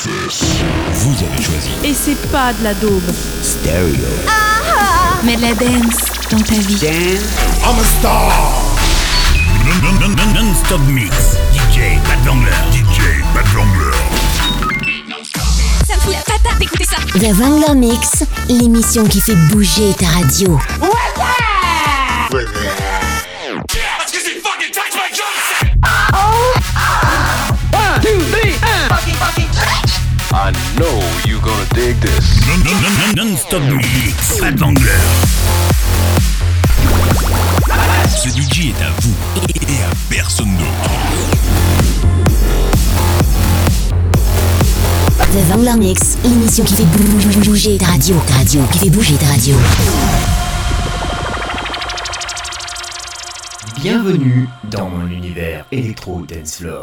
Vous avez choisi. Et c'est pas de la daube. Stereo. Mais de la dance dans ta vie. I'm a star. Non-stop mix. DJ Bad Vangler. DJ Bad Vangler. Ça me fout la patate d'écouter ça. The Wrangler Mix, l'émission qui fait bouger ta radio. I know you're gonna dig this. Non-stop mix. Bad Vangler. Ce DJ est à vous et à personne d'autre. The Wrangler Mix, l'émission qui fait bou- bouger ta radio. Ta radio, qui fait bouger ta radio. Bienvenue dans mon univers électro dance floor.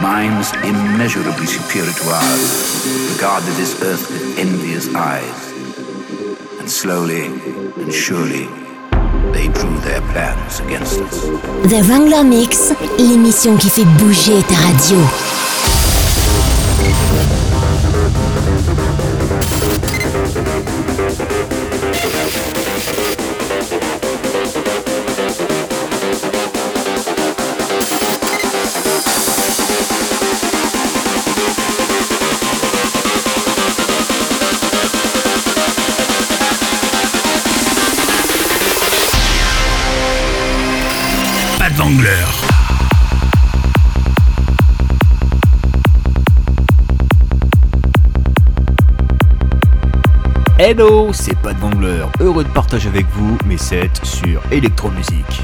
minds immeasurably superior to ours regarded this earth with envious eyes. And slowly and surely, they drew their plans against us. The Wrangler Mix, l'émission qui fait bouger ta radio. Hello, c'est Pat Vangler, heureux de partager avec vous mes sets sur électromusique.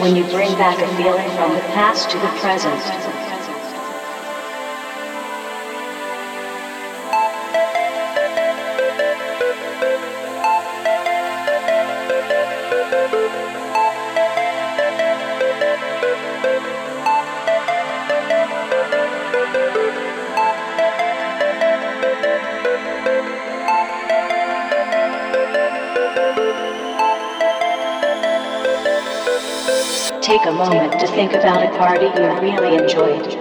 When you bring back a feeling from the past to the present. think about a party you really enjoyed.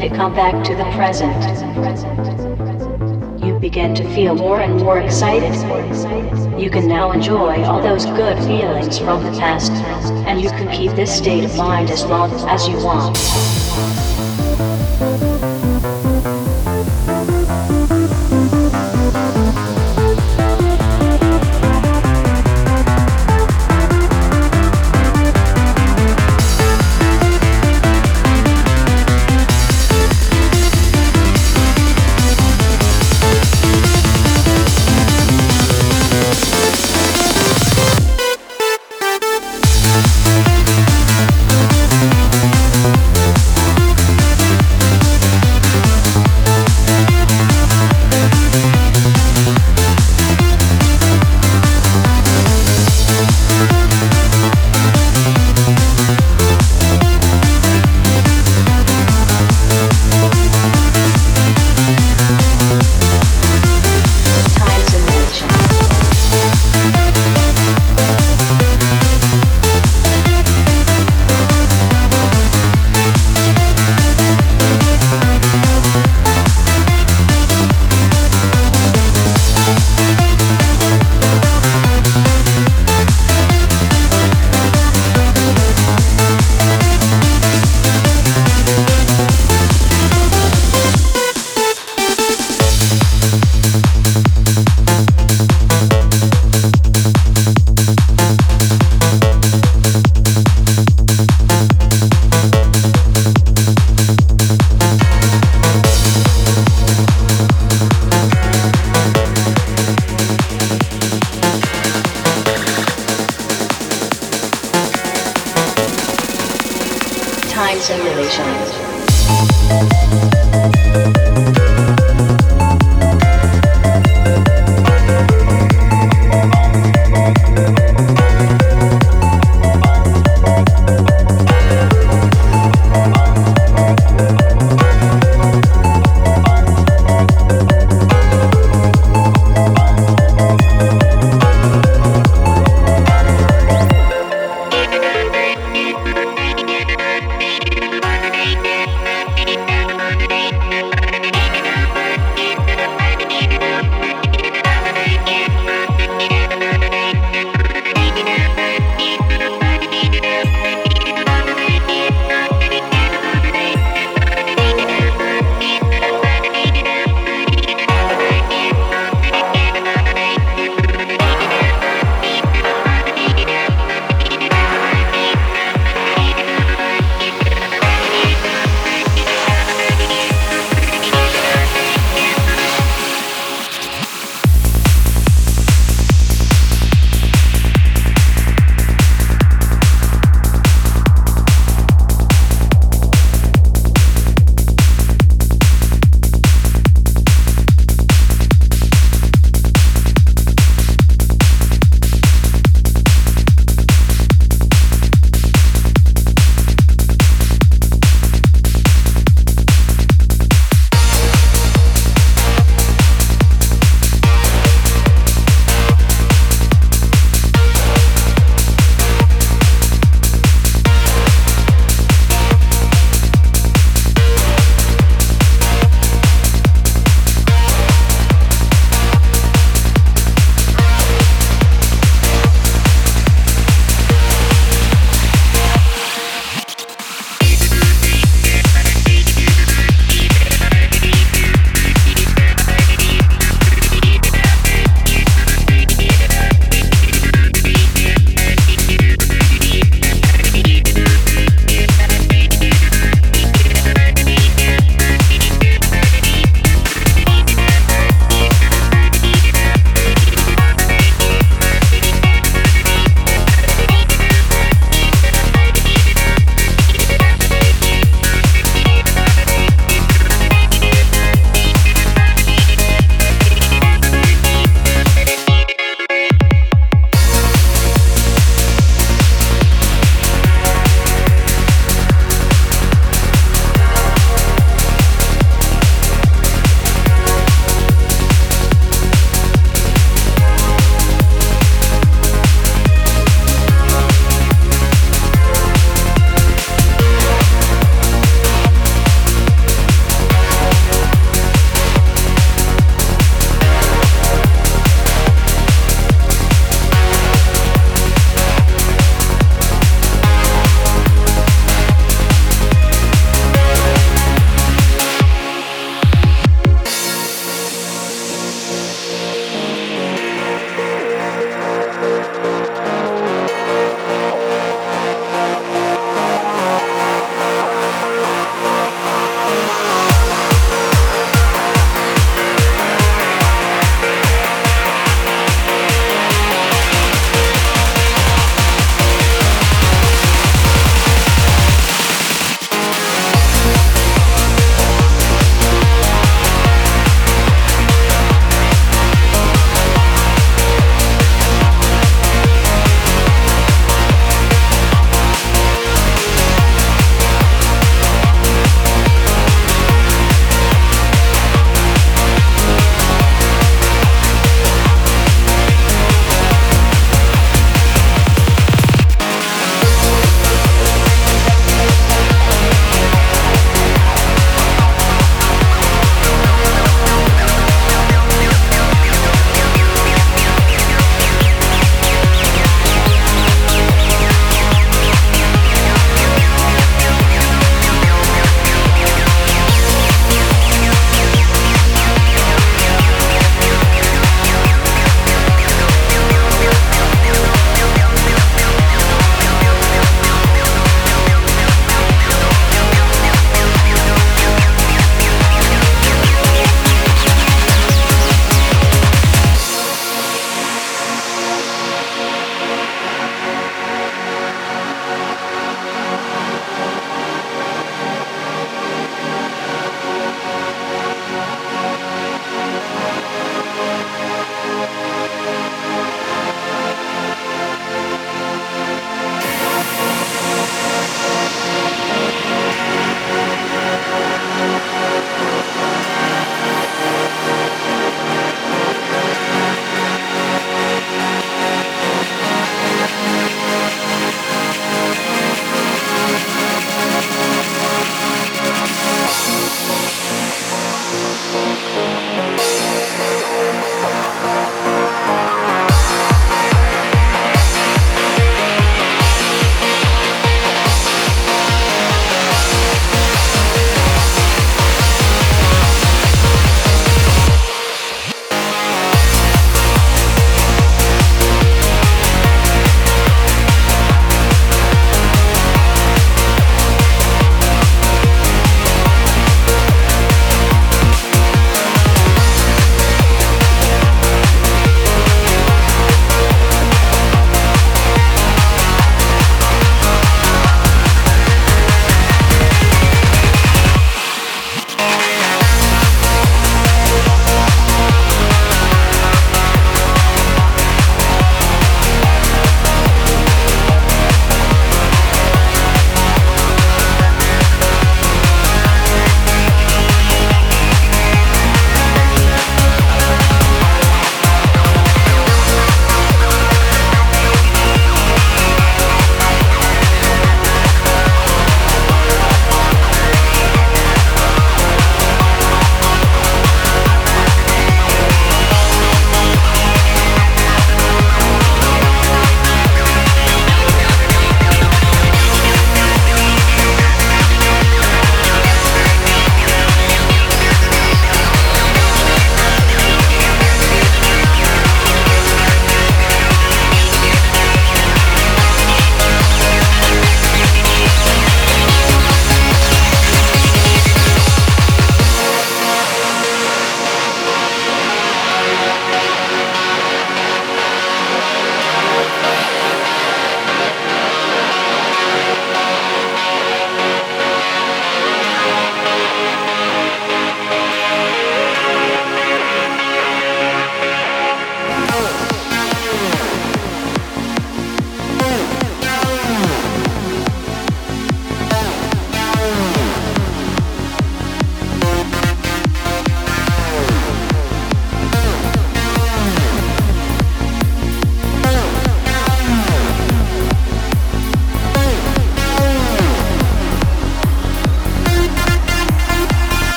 Let it come back to the present. You begin to feel more and more excited. You can now enjoy all those good feelings from the past, and you can keep this state of mind as long as you want.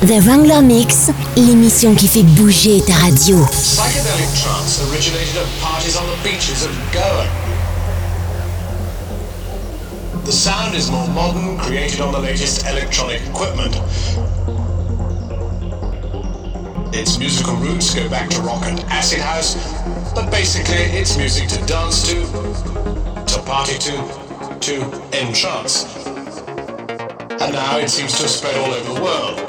The Wangler Mix, l'émission qui fait bouger ta radio. Psychedelic trance originated at parties on the beaches of Goa. The sound is more modern, created on the latest electronic equipment. Its musical roots go back to rock and acid house, but basically it's music to dance to, to party to, to entrance. And now it seems to have spread all over the world.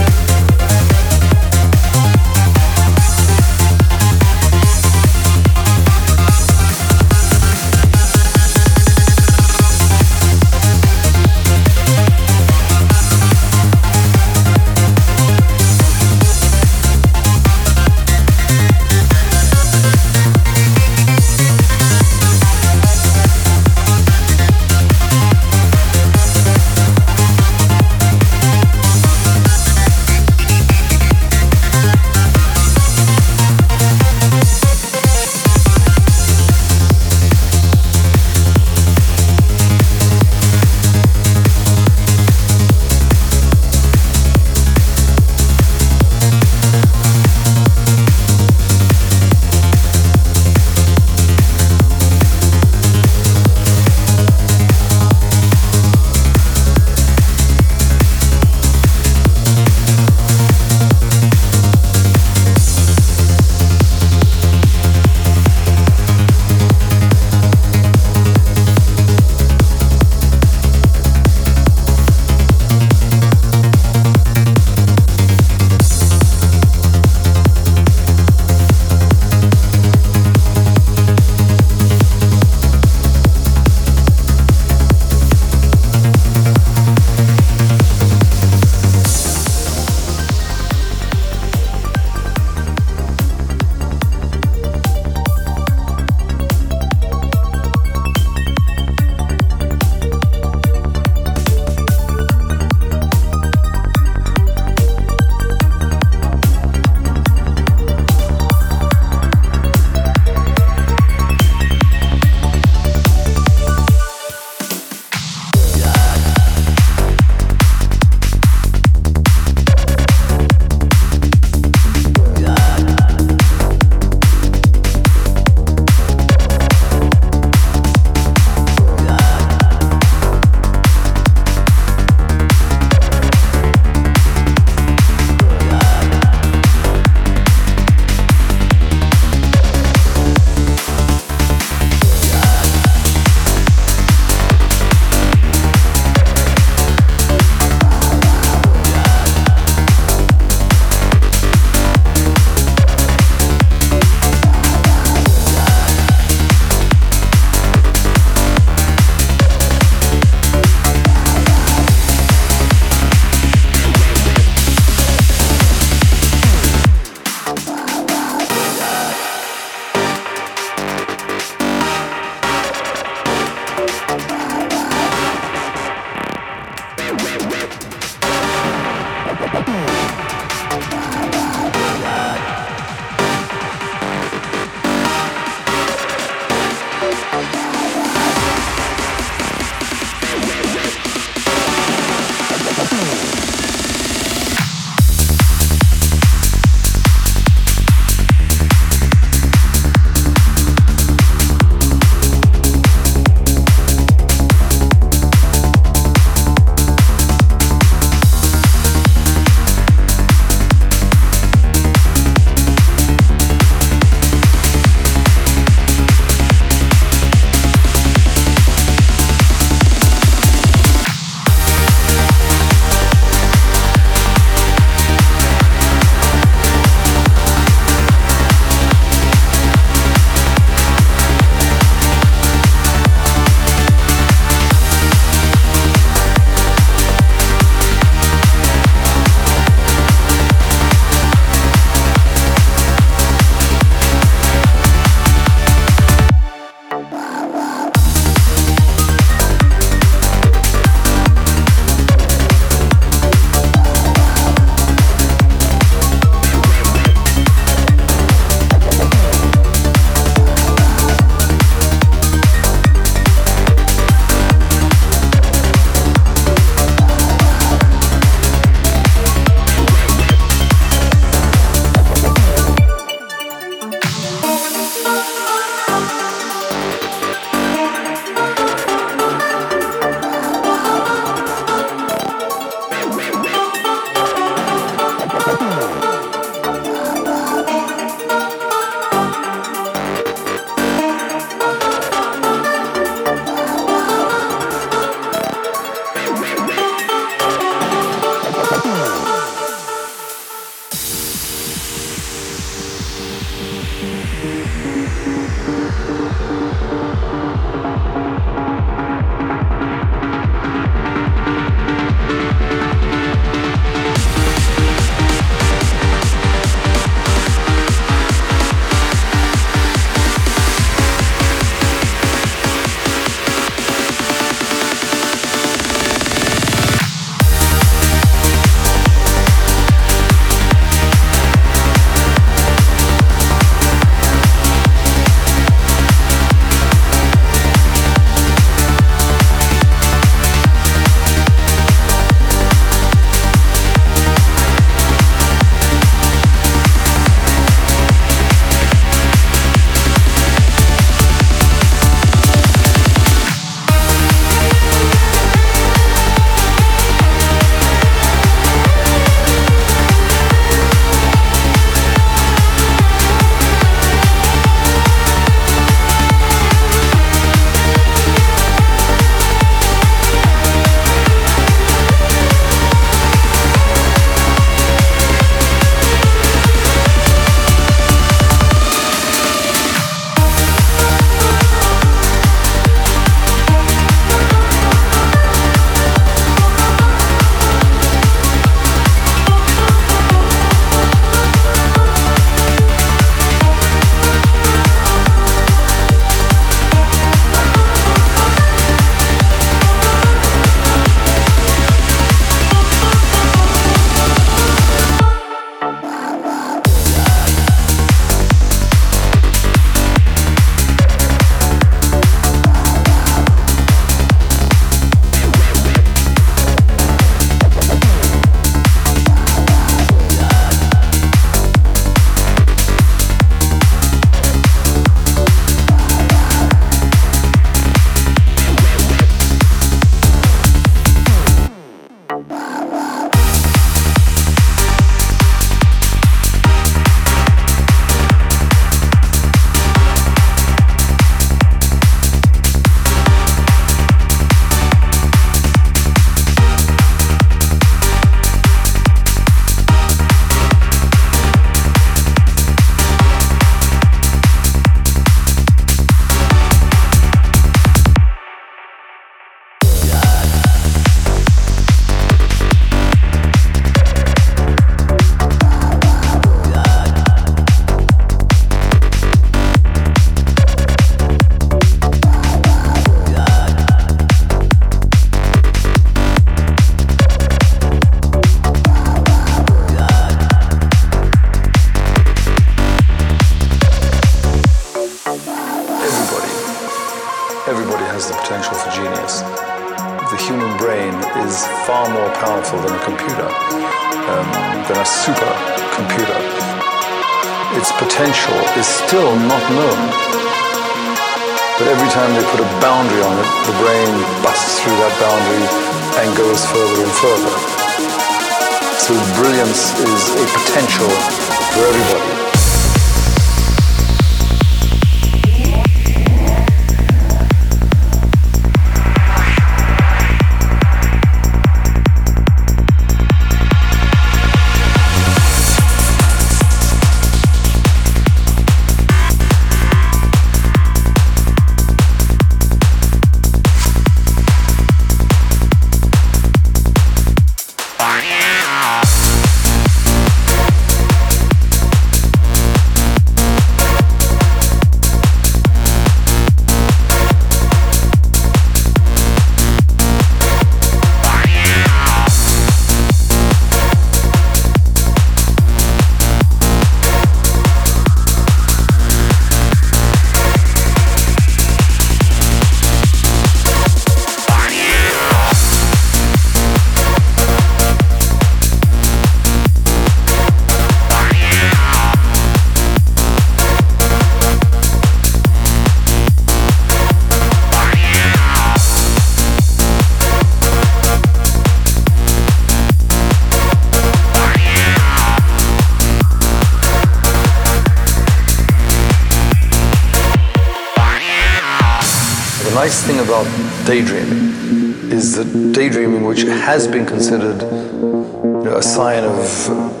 Has been considered you know, a sign of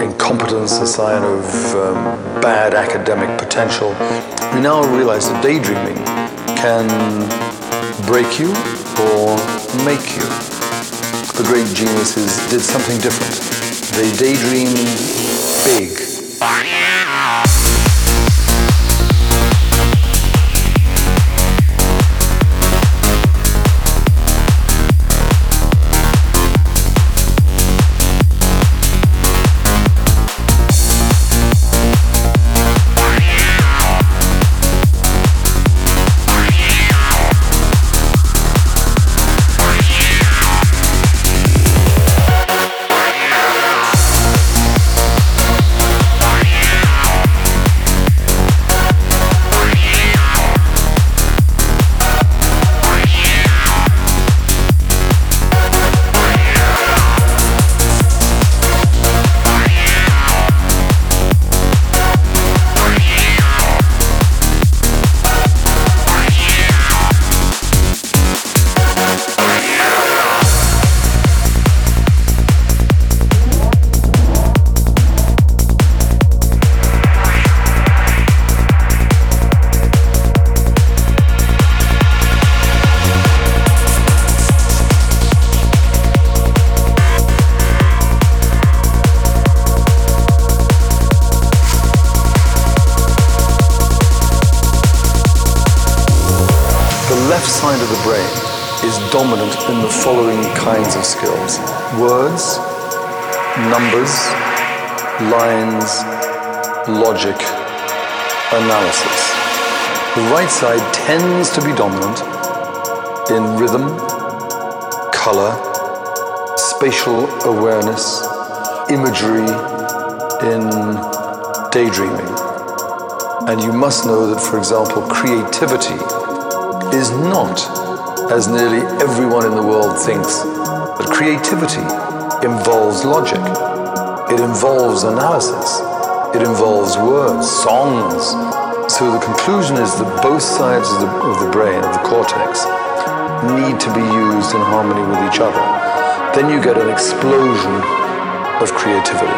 incompetence, a sign of um, bad academic potential, we now realize that daydreaming can break you or make you. The great geniuses did something different. They daydreamed big. Right side tends to be dominant in rhythm, color, spatial awareness, imagery, in daydreaming. And you must know that, for example, creativity is not as nearly everyone in the world thinks, that creativity involves logic. It involves analysis. It involves words, songs. So the conclusion is that both sides of the, of the brain, of the cortex, need to be used in harmony with each other. Then you get an explosion of creativity.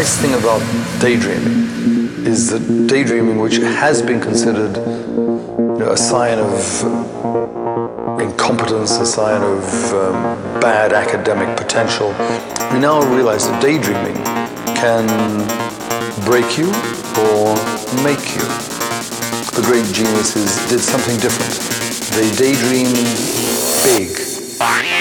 Nice thing about daydreaming is that daydreaming, which has been considered you know, a sign of incompetence, a sign of um, bad academic potential, we now realize that daydreaming can break you or make you. The great geniuses did something different. They daydreamed big.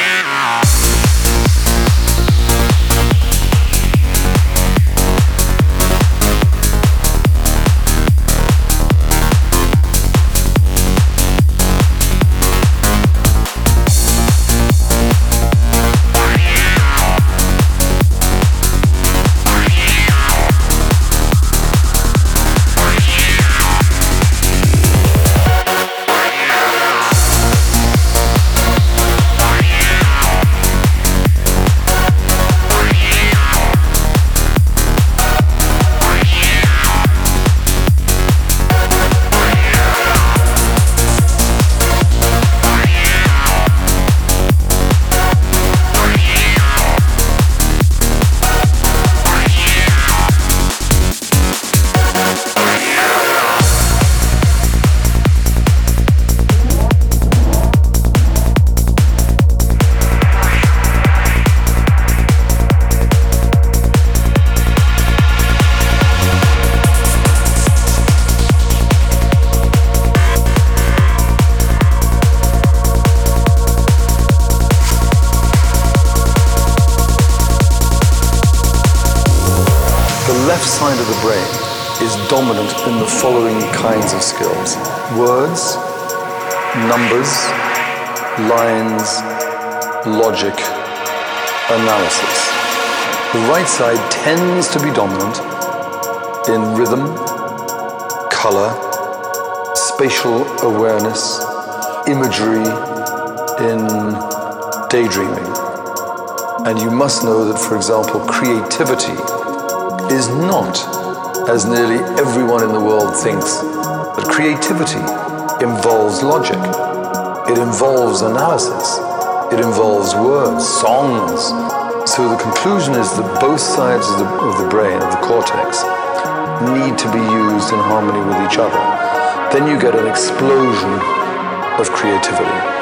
Words, numbers, lines, logic, analysis. The right side tends to be dominant in rhythm, color, spatial awareness, imagery, in daydreaming. And you must know that, for example, creativity is not, as nearly everyone in the world thinks, but creativity involves logic. It involves analysis. It involves words, songs. So the conclusion is that both sides of the, of the brain, of the cortex, need to be used in harmony with each other. Then you get an explosion of creativity.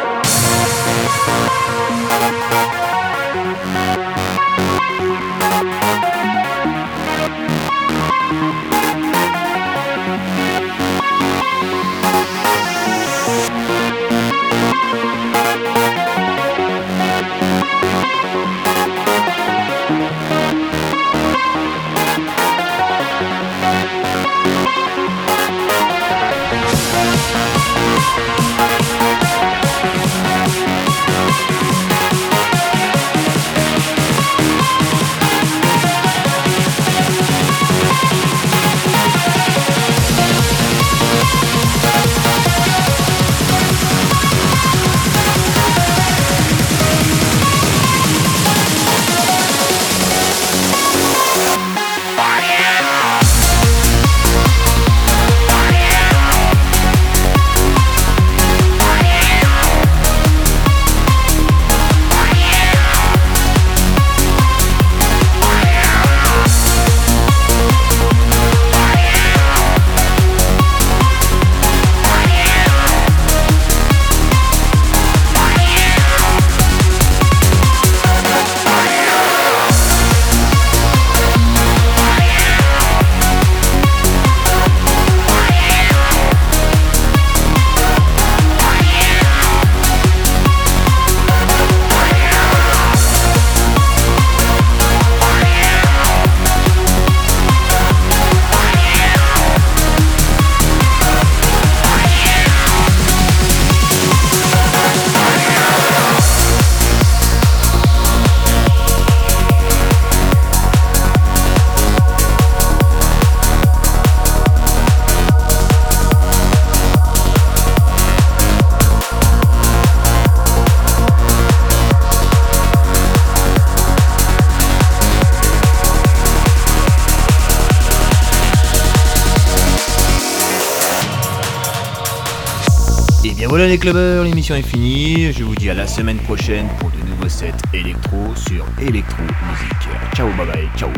Les clubbers, l'émission est finie. Je vous dis à la semaine prochaine pour de nouveaux sets électro sur Electro Musique. Ciao, bye bye, ciao.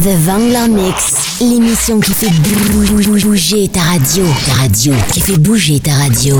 The Vangler Mix, l'émission qui fait bouger ta radio. Ta radio, qui fait bouger ta radio.